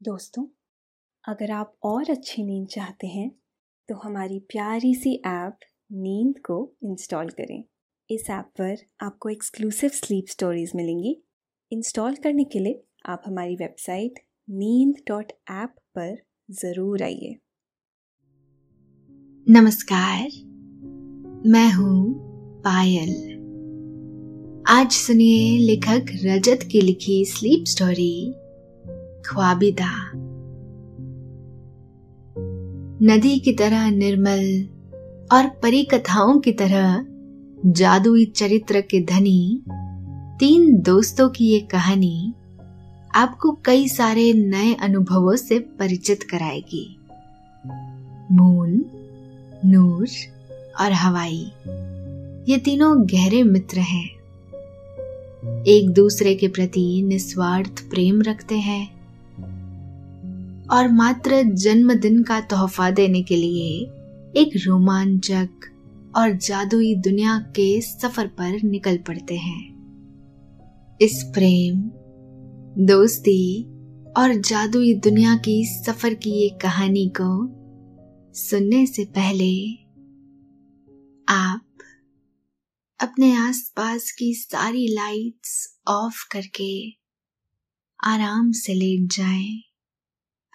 दोस्तों, अगर आप और अच्छी नींद चाहते हैं तो हमारी प्यारी सी ऐप नींद को इंस्टॉल करें। इस ऐप पर आपको एक्सक्लूसिव स्लीप स्टोरीज मिलेंगी। इंस्टॉल करने के लिए आप हमारी वेबसाइट नींद डॉट ऐप पर ज़रूर आइए। नमस्कार, मैं हूँ पायल। आज सुनिए लेखक रजत की लिखी स्लीप स्टोरी। ख्वाबिदा। नदी की तरह निर्मल और परी कथाओं की तरह जादुई चरित्र के धनी, तीन दोस्तों की ये कहानी आपको कई सारे नए अनुभवों से परिचित कराएगी। मून, नूर और हवाई, ये तीनों गहरे मित्र हैं। एक दूसरे के प्रति निस्वार्थ प्रेम रखते हैं। और मात्र जन्मदिन का तोहफा देने के लिए एक रोमांचक और जादुई दुनिया के सफ़र पर निकल पड़ते हैं। इस प्रेम दोस्ती और जादुई दुनिया की सफ़र की ये कहानी को सुनने से पहले आप अपने आसपास की सारी लाइट्स ऑफ़ करके आराम से लेट जाएँ,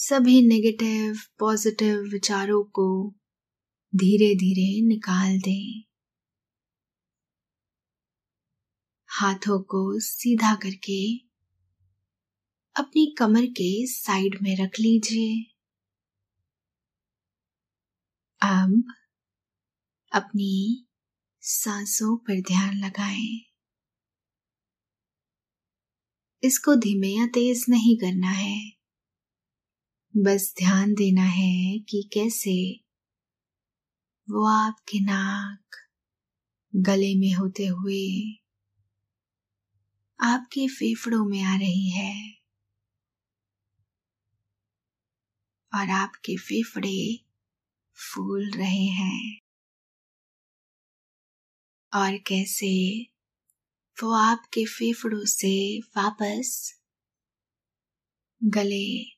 सभी नेगेटिव पॉजिटिव विचारों को धीरे धीरे निकाल दें। हाथों को सीधा करके अपनी कमर के साइड में रख लीजिए। अब अपनी सांसों पर ध्यान लगाएँ। इसको धीमे या तेज नहीं करना है। बस ध्यान देना है कि कैसे वो आपके नाक गले में होते हुए आपके फेफड़ों में आ रही है और आपके फेफड़े फूल रहे हैं। और कैसे वो आपके फेफड़ों से वापस गले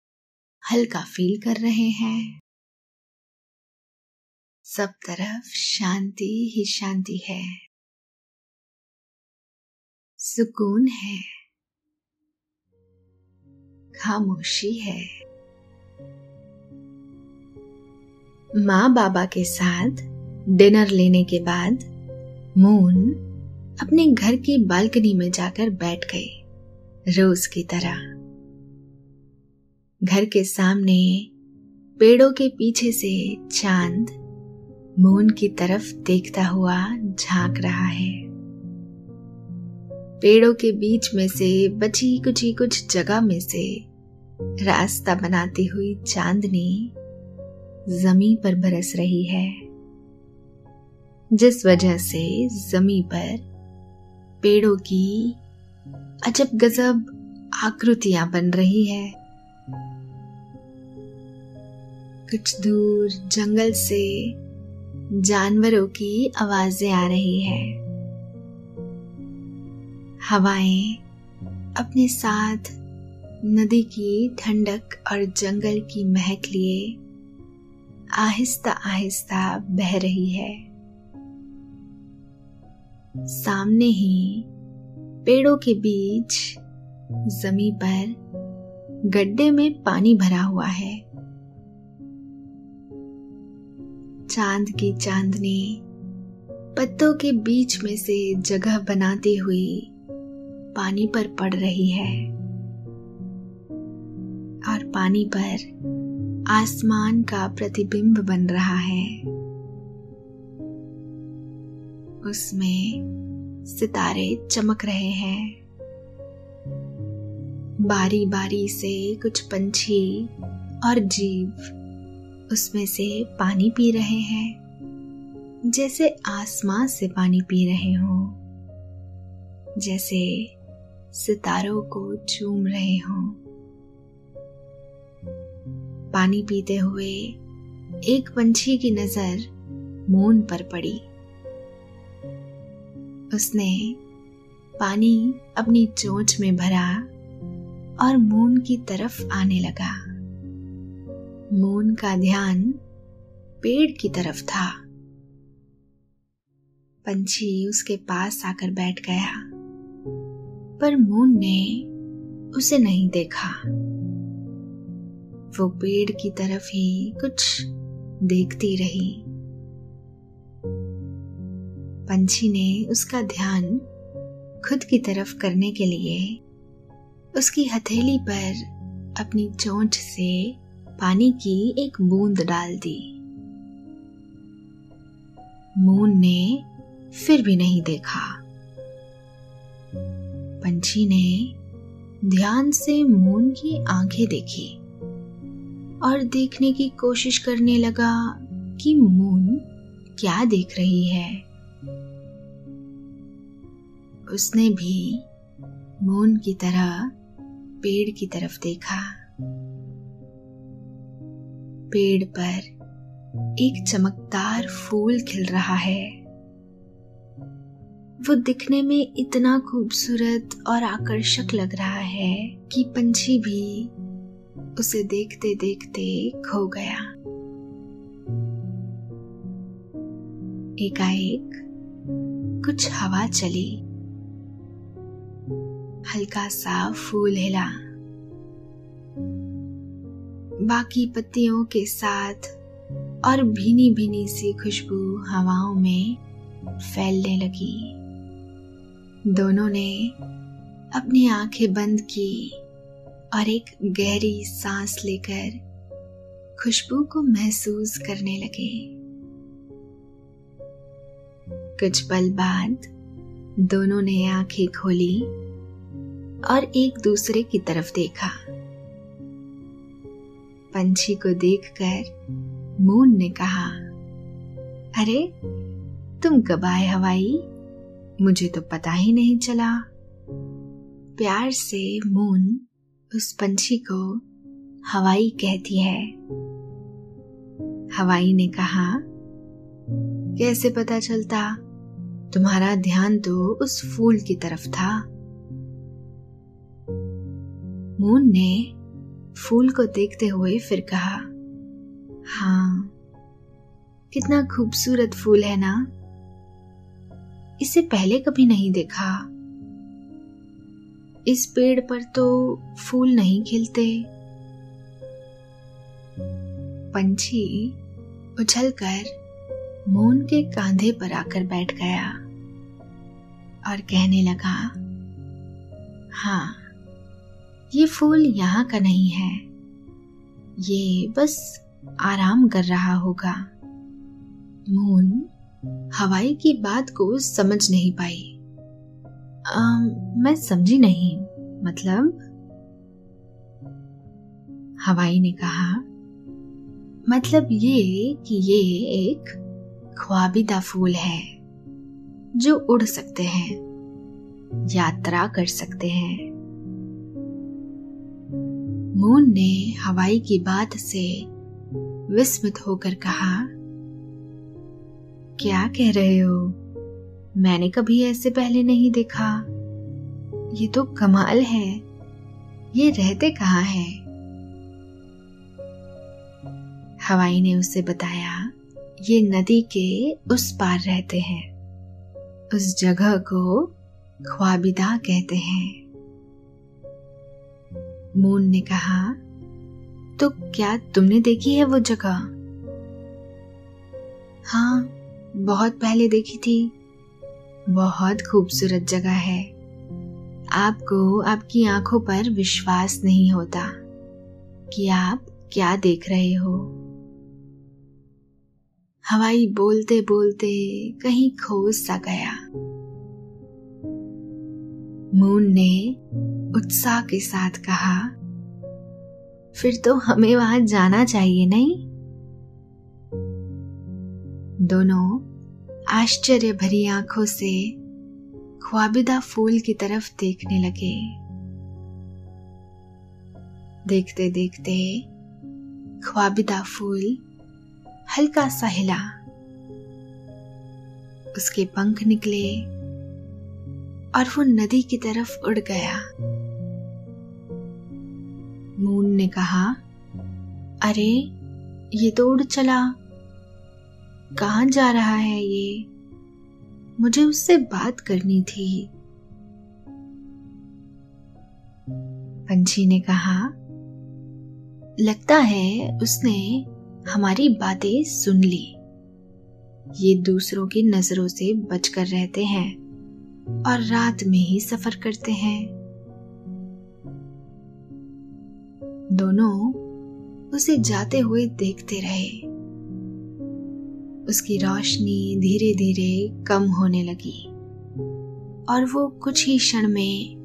हल्का फील कर रहे हैं। सब तरफ़ शांति ही शांति है। सुकून है। खामोशी है। माँ बाबा के साथ डिनर लेने के बाद मून अपने घर की बालकनी में जाकर बैठ गए रोज की तरह। घर के सामने पेड़ों के पीछे से चाँद मून की तरफ़ देखता हुआ झाँक रहा है। पेड़ों के बीच में से बची कुची कुछ जगह में से रास्ता बनाती हुई चांदनी जमी पर बरस रही है, जिस वजह से जमी पर पेड़ों की अजब गजब आकृतियाँ बन रही है। कुछ दूर जंगल से जानवरों की आवाज़ें आ रही है। हवाएँ अपने साथ नदी की ठंडक और जंगल की महक लिए आहिस्ता आहिस्ता बह रही है। सामने ही पेड़ों के बीच जमी पर गड्ढे में पानी भरा हुआ है। चाँद की चांदनी पत्तों के बीच में से जगह बनाती हुई पानी पर पड़ रही है। और पानी पर आसमान का प्रतिबिंब बन रहा है। उसमें सितारे चमक रहे हैं। बारी बारी से कुछ पंछी और जीव उसमें से पानी पी रहे हैं, जैसे आसमान से पानी पी रहे हो, जैसे सितारों को चूम रहे हों। पानी पीते हुए एक पंछी की नज़र मून पर पड़ी। उसने पानी अपनी चोंच में भरा और मून की तरफ़ आने लगा। मून का ध्यान पेड़ की तरफ़ था। पंछी उसके पास आकर बैठ गया, पर मून ने उसे नहीं देखा। वो पेड़ की तरफ़ ही कुछ देखती रही। पंछी ने उसका ध्यान खुद की तरफ़ करने के लिए उसकी हथेली पर अपनी चोंच से पानी की एक बूंद डाल दी। मून ने फिर भी नहीं देखा। पंछी ने ध्यान से मून की आँखें देखी और देखने की कोशिश करने लगा कि मून क्या देख रही है। उसने भी मून की तरह पेड़ की तरफ़ देखा। पेड़ पर एक चमकदार फूल खिल रहा है। वो दिखने में इतना खूबसूरत और आकर्षक लग रहा है कि पंछी भी उसे देखते देखते खो गया। एकाएक कुछ हवा चली। हल्का सा फूल हिला। बाकी पत्तियों के साथ और भीनी भीनी सी खुशबू हवाओं में फैलने लगी। दोनों ने अपनी आँखें बंद की और एक गहरी सांस लेकर खुशबू को महसूस करने लगे। कुछ पल बाद दोनों ने आँखें खोली और एक दूसरे की तरफ़ देखा। पंछी को देखकर मून ने कहा, अरे, तुम कब आए हवाई? मुझे तो पता ही नहीं चला। प्यार से मून उस पंछी को हवाई कहती है। हवाई ने कहा, कैसे पता चलता? तुम्हारा ध्यान तो उस फूल की तरफ़ था। मून ने फूल को देखते हुए फिर कहा हाँ कितना खूबसूरत फूल है ना। इसे पहले कभी नहीं देखा। इस पेड़ पर तो फूल नहीं खिलते। पंछी उछलकर मोन के कांधे पर आकर बैठ गया और कहने लगा हाँ ये फूल यहाँ का नहीं है। ये बस आराम कर रहा होगा। मून हवाई की बात को समझ नहीं पाई। आ, मैं समझी नहीं मतलब? हवाई ने कहा मतलब ये कि ये एक ख्वाबिदा फूल है जो उड़ सकते हैं यात्रा कर सकते हैं। मून ने हवाई की बात से विस्मित होकर कहा, क्या कह रहे हो? मैंने कभी ऐसे पहले नहीं देखा। ये तो कमाल है। ये रहते कहाँ है? हवाई ने उसे बताया, ये नदी के उस पार रहते हैं। उस जगह को ख्वाबिदा कहते हैं। मून ने कहा तो क्या तुमने देखी है वो जगह? हाँ बहुत पहले देखी थी। बहुत खूबसूरत जगह है। आपको आपकी आँखों पर विश्वास नहीं होता कि आप क्या देख रहे हो। हवाई बोलते बोलते कहीं खोस सा गया। मून ने उत्साह के साथ कहा, फिर तो हमें वहाँ जाना चाहिए, नहीं? दोनों आश्चर्य भरी आँखों से ख्वाबिदा फूल की तरफ़ देखने लगे। देखते देखते ख्वाबिदा फूल हल्का सा हिला। उसके पंख निकले और वो नदी की तरफ़ उड़ गया। मून ने कहा, अरे, ये तो उड़ चला। कहा जा रहा है ये? मुझे उससे बात करनी थी। पंछी ने कहा, लगता है उसने हमारी बातें सुन ली। ये दूसरों की नज़रों से बचकर रहते हैं और रात में ही सफ़र करते हैं। दोनों उसे जाते हुए देखते रहे। उसकी रोशनी धीरे धीरे कम होने लगी और वो कुछ ही क्षण में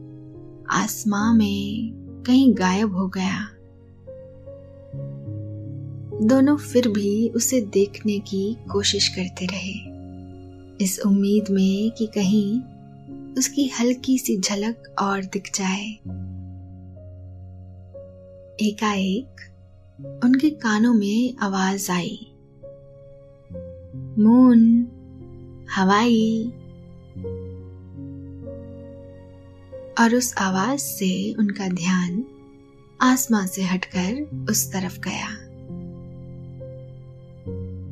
आसमां में कहीं गायब हो गया। दोनों फिर भी उसे देखने की कोशिश करते रहे। इस उम्मीद में कि कहीं उसकी हल्की सी झलक और दिख जाए। एकाएक उनके कानों में आवाज़ आई। मून, हवाई। और उस आवाज़ से उनका ध्यान आसमां से हटकर उस तरफ़ गया।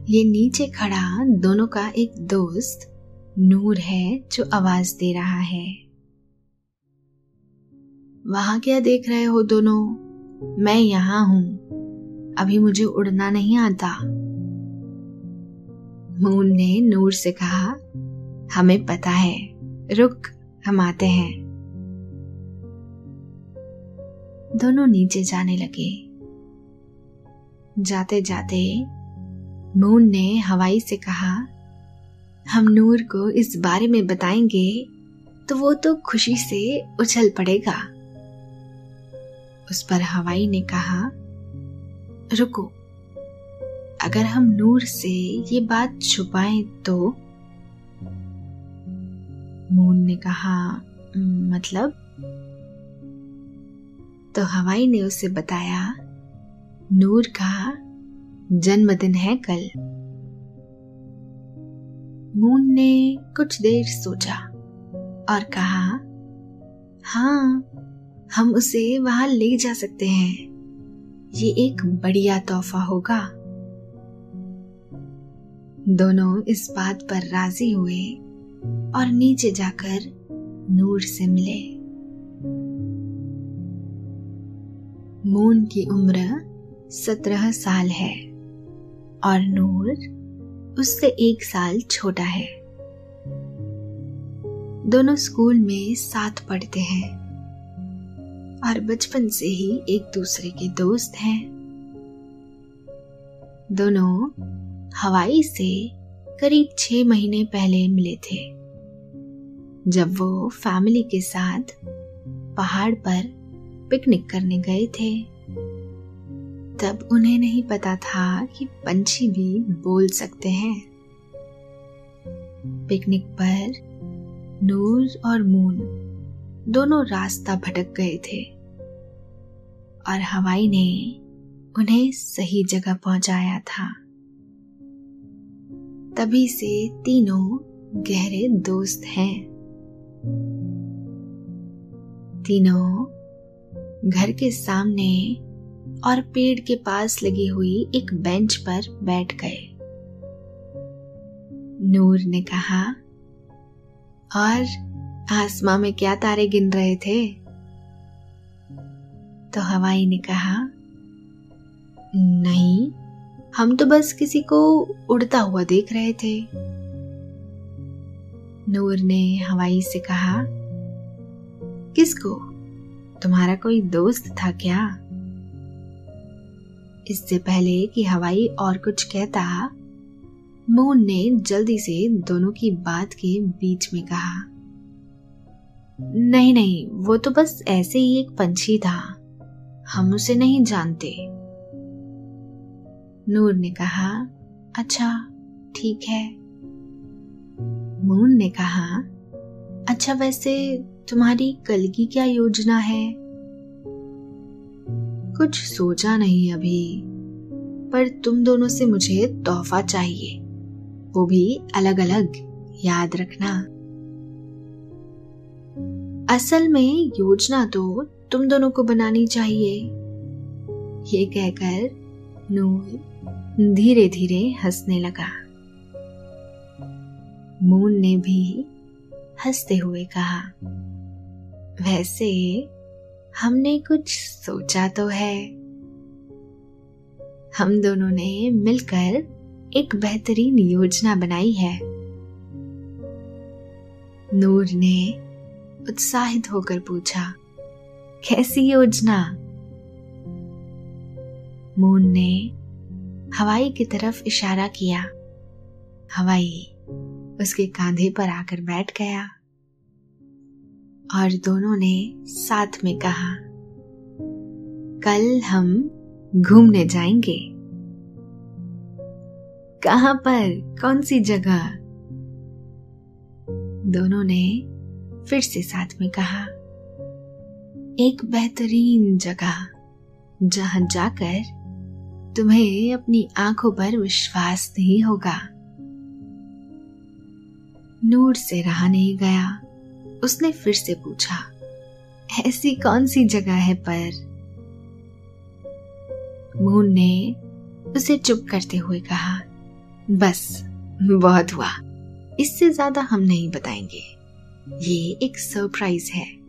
ये नीचे खड़ा दोनों का एक दोस्त नूर है जो आवाज़ दे रहा है। वहाँ क्या देख रहे हो दोनों? मैं यहाँ हूँ। अभी मुझे उड़ना नहीं आता। मून ने नूर से कहा, हमें पता है। रुक, हम आते हैं। दोनों नीचे जाने लगे। जाते जाते मून ने हवाई से कहा, हम नूर को इस बारे में बताएँगे तो वो तो खुशी से उछल पड़ेगा। उस पर हवाई ने कहा, रुको, अगर हम नूर से ये बात छुपाएँ तो? मून ने कहा मतलब? तो हवाई ने उसे बताया, नूर का जन्मदिन है कल। मून ने कुछ देर सोचा और कहा हाँ हम उसे वहाँ ले जा सकते हैं। ये एक बढ़िया तोहफा होगा। दोनों इस बात पर राज़ी हुए और नीचे जाकर नूर से मिले। मून की उम्र सत्रह साल है और नूर उससे एक साल छोटा है। दोनों स्कूल में साथ पढ़ते हैं। और बचपन से ही एक दूसरे के दोस्त हैं। दोनों हवाई से करीब छह महीने पहले मिले थे, जब वो फैमिली के साथ पहाड़ पर पिकनिक करने गए थे। तब उन्हें नहीं पता था कि पंछी भी बोल सकते हैं। पिकनिक पर नूर और मून दोनों रास्ता भटक गए थे। और हवाई ने उन्हें सही जगह पहुँचाया था। तभी से तीनों गहरे दोस्त हैं। तीनों घर के सामने और पेड़ के पास लगी हुई एक बेंच पर बैठ गए। नूर ने कहा, और आसमां में क्या तारे गिन रहे थे? तो हवाई ने कहा, नहीं, हम तो बस किसी को उड़ता हुआ देख रहे थे। नूर ने हवाई से कहा, किसको? तुम्हारा कोई दोस्त था क्या? इससे पहले कि हवाई और कुछ कहता, मून ने जल्दी से दोनों की बात के बीच में कहा, नहीं नहीं, वो तो बस ऐसे ही एक पंछी था। हम उसे नहीं जानते। नूर ने कहा अच्छा ठीक है। मून ने कहा अच्छा वैसे तुम्हारी कल की क्या योजना है? कुछ सोचा नहीं अभी, पर तुम दोनों से मुझे तोहफा चाहिए। वो भी अलग अलग याद रखना। असल में योजना तो तुम दोनों को बनानी चाहिए। ये कहकर नूर धीरे धीरे हंसने लगा। मून ने भी हँसते हुए कहा, वैसे हमने कुछ सोचा तो है। हम दोनों ने मिलकर एक बेहतरीन योजना बनाई है। नूर ने उत्साहित होकर पूछा कैसी योजना? मून ने हवाई की तरफ़ इशारा किया। हवाई उसके कांधे पर आकर बैठ गया और दोनों ने साथ में कहा, कल हम घूमने जाएँगे। कहाँ पर? कौन सी जगह? दोनों ने फिर से साथ में कहा एक बेहतरीन जगह, जहाँ जाकर तुम्हें अपनी आँखों पर विश्वास नहीं होगा। नूर से रहा नहीं गया। उसने फिर से पूछा, ऐसी कौन सी जगह है पर? मून ने उसे चुप करते हुए कहा, बस, बहुत हुआ। इससे ज़्यादा हम नहीं बताएँगे। ये एक सरप्राइज़ है।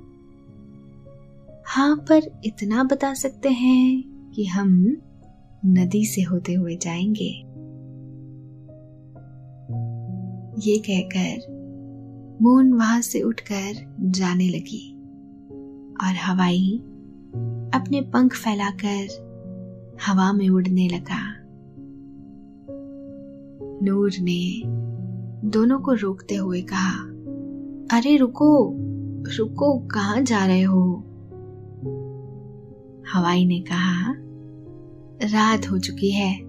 हाँ पर इतना बता सकते हैं कि हम नदी से होते हुए जाएँगे। ये कहकर मून वहाँ से उठकर जाने लगी और हवाई अपने पंख फैलाकर हवा में उड़ने लगा। नूर ने दोनों को रोकते हुए कहा, अरे, रुको रुको, कहाँ जा रहे हो? हवाई ने कहा, रात हो चुकी है,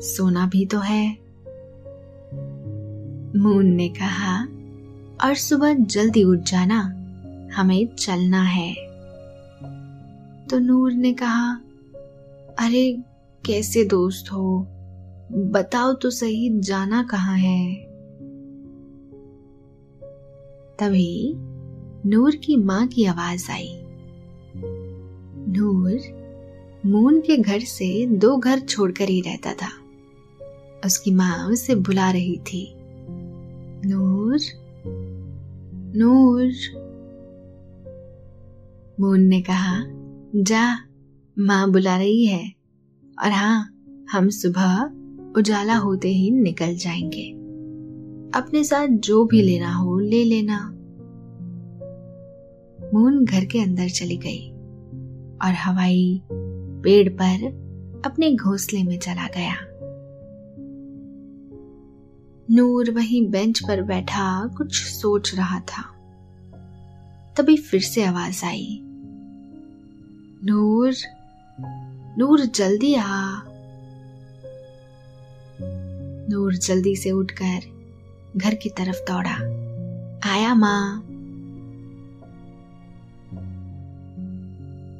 सोना भी तो है। मून ने कहा, और सुबह जल्दी उठ जाना, हमें चलना है। तो नूर ने कहा, अरे, कैसे दोस्त हो? बताओ तो सही, जाना कहाँ है? तभी नूर की माँ की आवाज़ आई। नूर मून के घर से दो घर छोड़कर ही रहता था। उसकी माँ उसे बुला रही थी। नूर नूर। मून ने कहा, जा, माँ बुला रही है। और हाँ हम सुबह उजाला होते ही निकल जाएँगे। अपने साथ जो भी लेना हो ले लेना। मून घर के अंदर चली गई। और हवाई पेड़ पर अपने घोंसले में चला गया। नूर वहीं बेंच पर बैठा कुछ सोच रहा था। तभी फिर से आवाज़ आई। नूर नूर जल्दी आ। नूर जल्दी से उठकर घर की तरफ़ दौड़ा। आया माँ।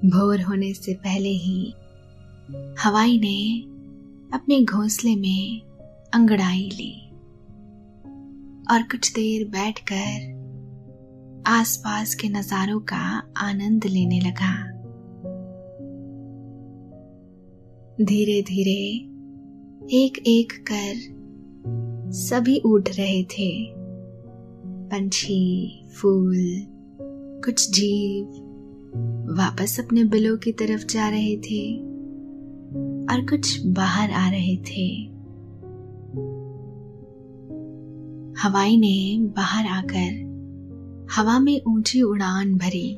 भोर होने से पहले ही हवाई ने अपने घोंसले में अंगड़ाई ली और कुछ देर बैठकर आसपास के नजारों का आनंद लेने लगा। धीरे धीरे एक एक कर सभी उठ रहे थे। पंछी, फूल, कुछ जीव वापस अपने बिलों की तरफ़ जा रहे थे और कुछ बाहर आ रहे थे। हवाई ने बाहर आकर हवा में ऊँची उड़ान भरी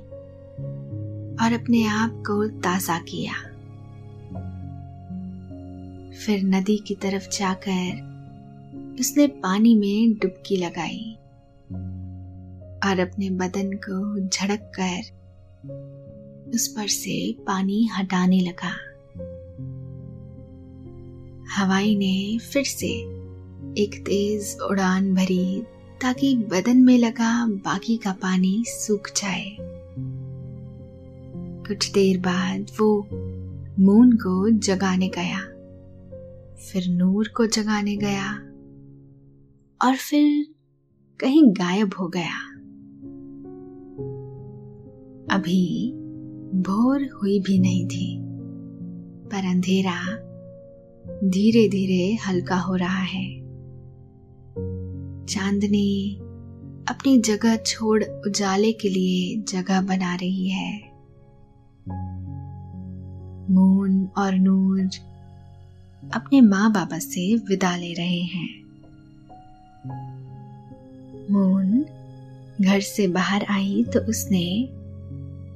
और अपने आप को ताज़ा किया। फिर नदी की तरफ़ जाकर उसने पानी में डुबकी लगाई और अपने बदन को झड़क कर उस पर से पानी हटाने लगा। हवाई ने फिर से एक तेज उड़ान भरी ताकि बदन में लगा बाकी का पानी सूख जाए। कुछ देर बाद वो मून को जगाने गया, फिर नूर को जगाने गया और फिर कहीं गायब हो गया। अभी भोर हुई भी नहीं थी, पर अंधेरा धीरे धीरे हल्का हो रहा है। चांदनी अपनी जगह छोड़ उजाले के लिए जगह बना रही है। मून और नूर अपने माँ बाबा से विदा ले रहे हैं। मून घर से बाहर आई तो उसने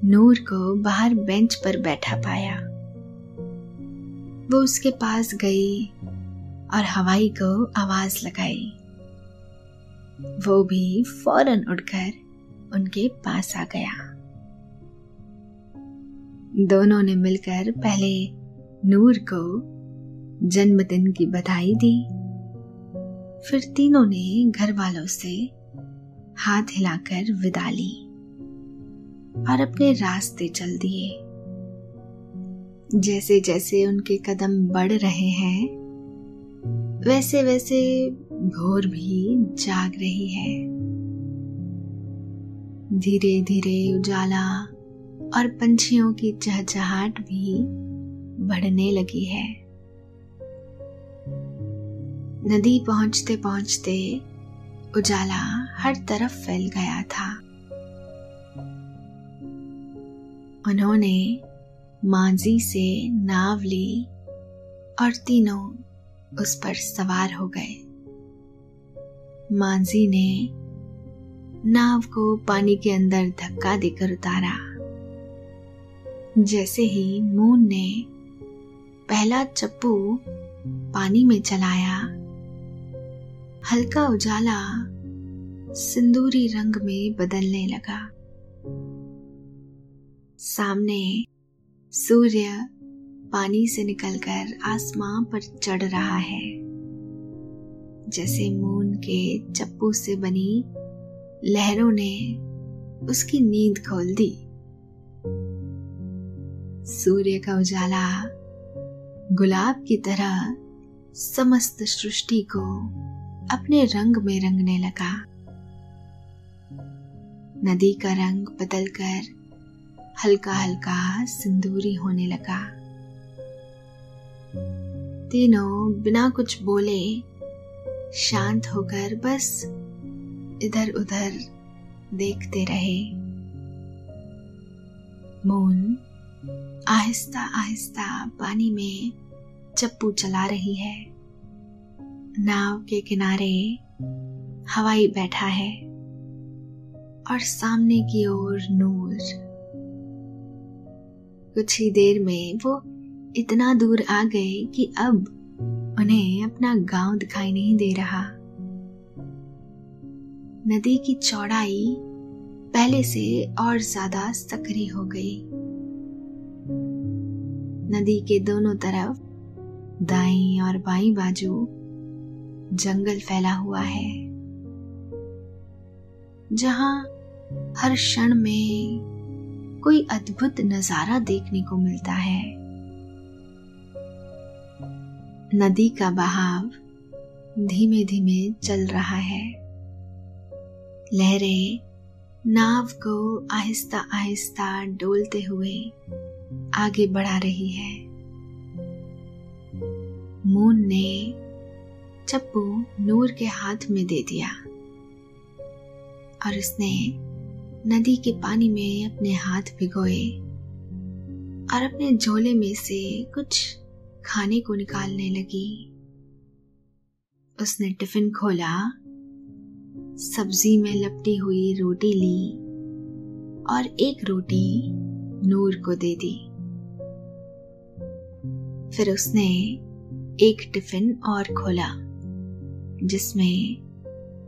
नूर को बाहर बेंच पर बैठा पाया। वो उसके पास गई और हवाई को आवाज़ लगाई। वो भी फ़ौरन उठकर उनके पास आ गया। दोनों ने मिलकर पहले नूर को जन्मदिन की बधाई दी। फिर तीनों ने घर वालों से हाथ हिलाकर विदा ली। और अपने रास्ते चल दिए। जैसे जैसे उनके कदम बढ़ रहे हैं वैसे वैसे भोर भी जाग रही है। धीरे धीरे उजाला और पंछियों की चहचहाट भी बढ़ने लगी है। नदी पहुँचते पहुँचते उजाला हर तरफ़ फैल गया था। उन्होंने मांझी से नाव ली और तीनों उस पर सवार हो गए। मांझी ने नाव को पानी के अंदर धक्का देकर उतारा। जैसे ही मून ने पहला चप्पू पानी में चलाया, हल्का उजाला सिंदूरी रंग में बदलने लगा। सामने सूर्य पानी से निकलकर आसमां पर चढ़ रहा है। जैसे मून के चप्पू से बनी लहरों ने उसकी नींद खोल दी। सूर्य का उजाला गुलाब की तरह समस्त सृष्टि को अपने रंग में रंगने लगा। नदी का रंग बदलकर हल्का हल्का सिंदूरी होने लगा। तीनों बिना कुछ बोले शांत होकर बस इधर उधर देखते रहे। मून आहिस्ता आहिस्ता पानी में चप्पू चला रही है। नाव के किनारे हवाई बैठा है और सामने की ओर नूर कुछ ही देर में वो इतना दूर आ गए कि अब उन्हें अपना गाँव दिखाई नहीं दे रहा। नदी की चौड़ाई पहले से और ज़्यादा सक्रिय हो गई। नदी के दोनों तरफ़ दाई और बाई बाजू जंगल फैला हुआ है, जहाँ हर क्षण में कोई अद्भुत नज़ारा देखने को मिलता है। नदी का बहाव धीमे धीमे चल रहा है। लहरें नाव को आहिस्ता आहिस्ता डोलते हुए आगे बढ़ा रही है। मून ने चप्पू नूर के हाथ में दे दिया और उसने नदी के पानी में अपने हाथ भिगोए और अपने झोले में से कुछ खाने को निकालने लगी। उसने टिफ़िन खोला, सब्ज़ी में लपटी हुई रोटी ली और एक रोटी नूर को दे दी। फिर उसने एक टिफ़िन और खोला, जिसमें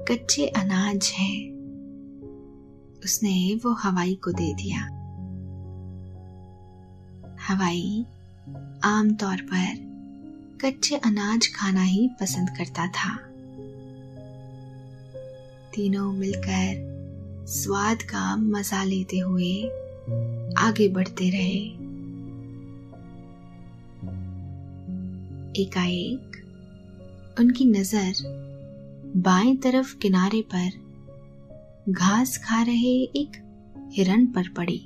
कच्चे अनाज हैं। उसने वो हवाई को दे दिया। हवाई आमतौर पर कच्चे अनाज खाना ही पसंद करता था। तीनों मिलकर स्वाद का मज़ा लेते हुए आगे बढ़ते रहे। एकाएक उनकी नज़र बाएँ तरफ़ किनारे पर घास खा रहे एक हिरण पर पड़ी।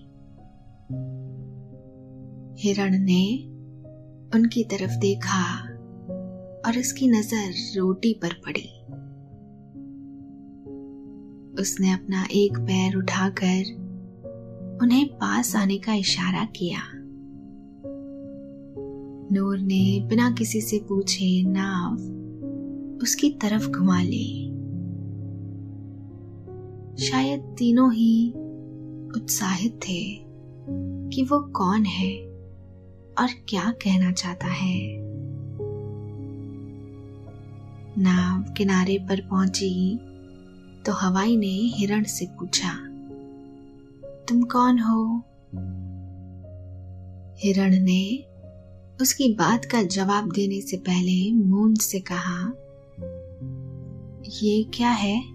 हिरण ने उनकी तरफ़ देखा और उसकी नज़र रोटी पर पड़ी। उसने अपना एक पैर उठाकर उन्हें पास आने का इशारा किया। नूर ने बिना किसी से पूछे नाव उसकी तरफ़ घुमा ली। शायद तीनों ही उत्साहित थे कि वो कौन है और क्या कहना चाहता है। नाव किनारे पर पहुँची तो हवाई ने हिरण से पूछा, तुम कौन हो? हिरण ने उसकी बात का जवाब देने से पहले मून से कहा, ये क्या है?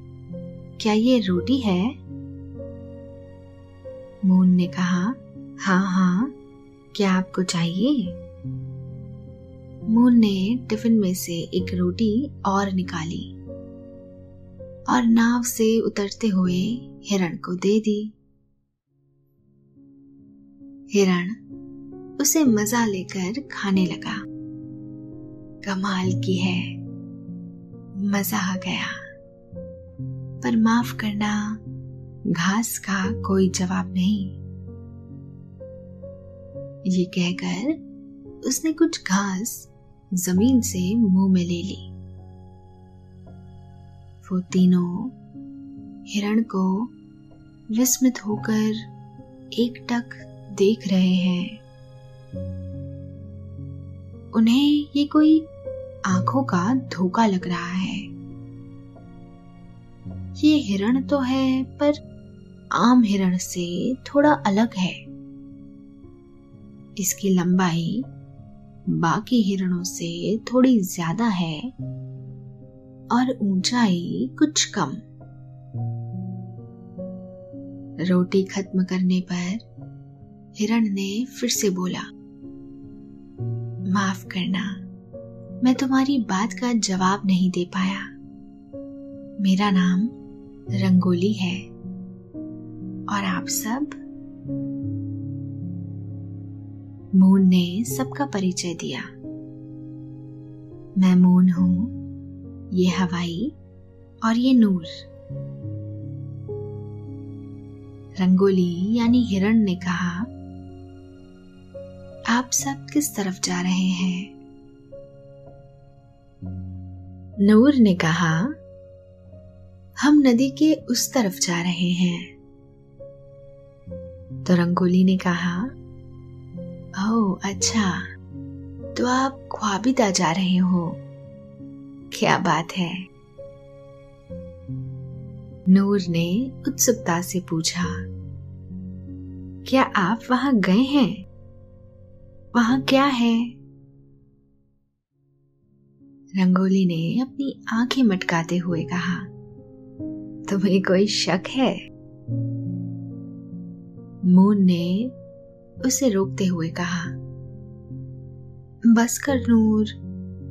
क्या ये रोटी है? मून ने कहा हाँ हाँ क्या आपको चाहिए? मून ने टिफ़िन में से एक रोटी और निकाली और नाव से उतरते हुए हिरण को दे दी। हिरण उसे मज़ा लेकर खाने लगा। कमाल की है। मज़ा आ गया। पर माफ़ करना घास का कोई जवाब नहीं। ये कहकर उसने कुछ घास ज़मीन से मुँह में ले ली। वो तीनों हिरण को विस्मित होकर एक टक देख रहे हैं। उन्हें ये कोई आँखों का धोखा लग रहा है। ये हिरण तो है, पर आम हिरण से थोड़ा अलग है। इसकी लंबाई बाकी हिरणों से थोड़ी ज़्यादा है और ऊंचाई कुछ कम। रोटी खत्म करने पर हिरण ने फिर से बोला, माफ़ करना, मैं तुम्हारी बात का जवाब नहीं दे पाया। मेरा नाम रंगोली है। और आप सब? मून ने सबका परिचय दिया। मैं मून हूँ। ये हवाई और ये नूर। रंगोली यानी हिरण ने कहा, आप सब किस तरफ़ जा रहे हैं? नूर ने कहा हम नदी के उस तरफ़ जा रहे हैं। तो रंगोली ने कहा ओ अच्छा। तो आप ख्वाबिदा जा रहे हो। क्या बात है? नूर ने उत्सुकता से पूछा, क्या आप वहाँ गए हैं? वहाँ क्या है? रंगोली ने अपनी आँखें मटकाते हुए कहा तुम्हें कोई शक है? मून ने उसे रोकते हुए कहा बस कर नूर,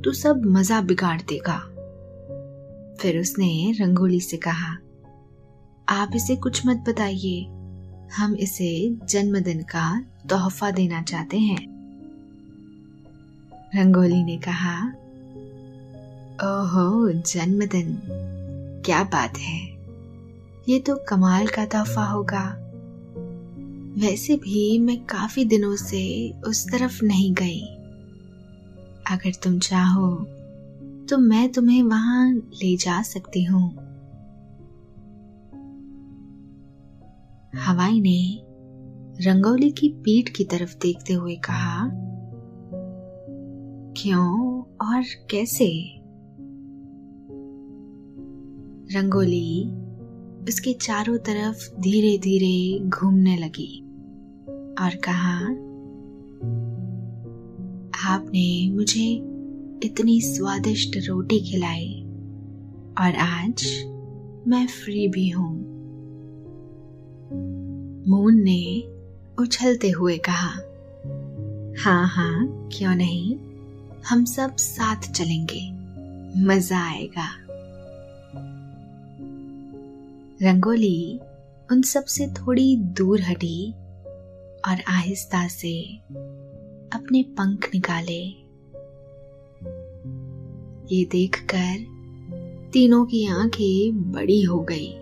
तू सब मज़ा बिगाड़ देगा। फिर उसने रंगोली से कहा, आप इसे कुछ मत बताइए। हम इसे जन्मदिन का तोहफा देना चाहते हैं। रंगोली ने कहा, ओहो, जन्मदिन? क्या बात है। ये तो कमाल का तोहफा होगा। वैसे भी मैं काफ़ी दिनों से उस तरफ़ नहीं गई। अगर तुम चाहो तो मैं तुम्हें वहाँ ले जा सकती हूँ। हवाई ने रंगोली की पीठ की तरफ़ देखते हुए कहा, क्यों और कैसे? रंगोली उसके चारों तरफ़ धीरे धीरे घूमने लगी और कहा, आपने मुझे इतनी स्वादिष्ट रोटी खिलाई और आज मैं फ्री भी हूँ। मून ने उछलते हुए कहा हाँ हाँ क्यों नहीं? हम सब साथ चलेंगे। मज़ा आएगा। रंगोली उन सबसे थोड़ी दूर हटी और आहिस्ता से अपने पंख निकाले ये देखकर तीनों की आँखें बड़ी हो गई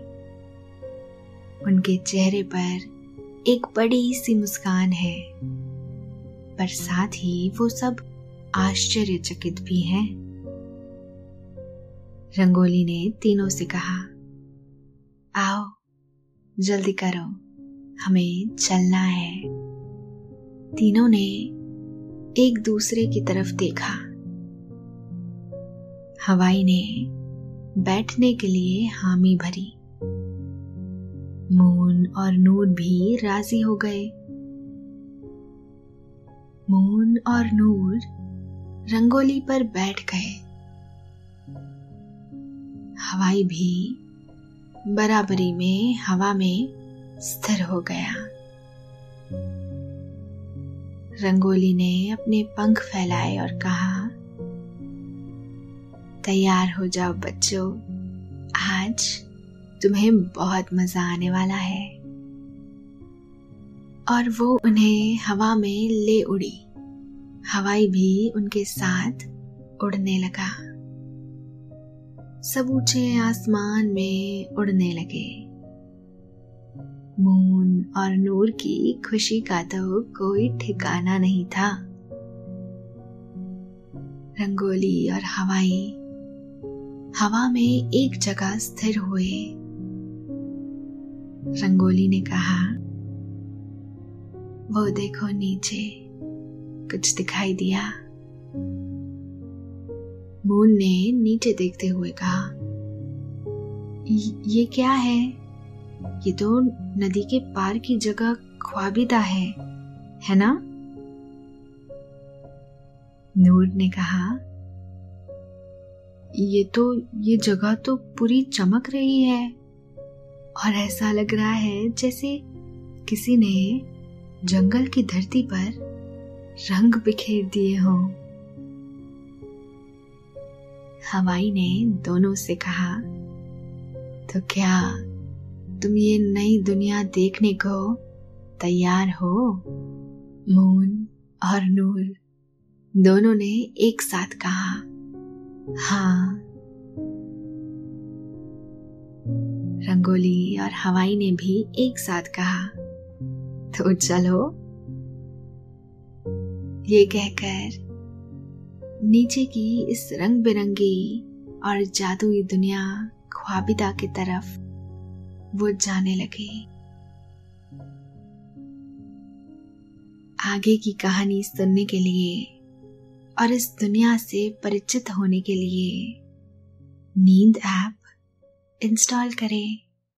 उनके चेहरे पर एक बड़ी सी मुस्कान है, पर साथ ही वो सब आश्चर्यचकित भी हैं। रंगोली ने तीनों से कहा आओ, जल्दी करो, हमें चलना है। तीनों ने एक दूसरे की तरफ़ देखा। हवाई ने बैठने के लिए हामी भरी। मून और नूर भी राज़ी हो गए। मून और नूर रंगोली पर बैठ गए। हवाई भी बराबरी में हवा में स्थिर हो गया। रंगोली ने अपने पंख फैलाए और कहा, तैयार हो जाओ बच्चों, आज तुम्हें बहुत मज़ा आने वाला है। और वो उन्हें हवा में ले उड़ी। हवाई भी उनके साथ उड़ने लगा। सब ऊँचे आसमान में उड़ने लगे। मून और नूर की खुशी का तो कोई ठिकाना नहीं था। रंगोली और हवाई हवा में एक जगह स्थिर हुए। रंगोली ने कहा, वो देखो नीचे, कुछ दिखाई दिया। मून ने नीचे देखते हुए कहा ये क्या है? ये तो नदी के पार की जगह ख्वाबिदा है है ना? नूर ने कहा, ये तो ये जगह तो पूरी चमक रही है, और ऐसा लग रहा है जैसे किसी ने जंगल की धरती पर रंग बिखेर दिए हो। हवाई ने दोनों से कहा तो क्या तुम ये नई दुनिया देखने को तैयार हो? मून और नूर दोनों ने एक साथ कहा हाँ। रंगोली और हवाई ने भी एक साथ कहा तो चलो। ये कहकर नीचे की इस रंग बिरंगी और जादुई दुनिया ख्वाबिदा की तरफ़ वो जाने लगे। आगे की कहानी सुनने के लिए और इस दुनिया से परिचित होने के लिए नींद ऐप इंस्टॉल करें।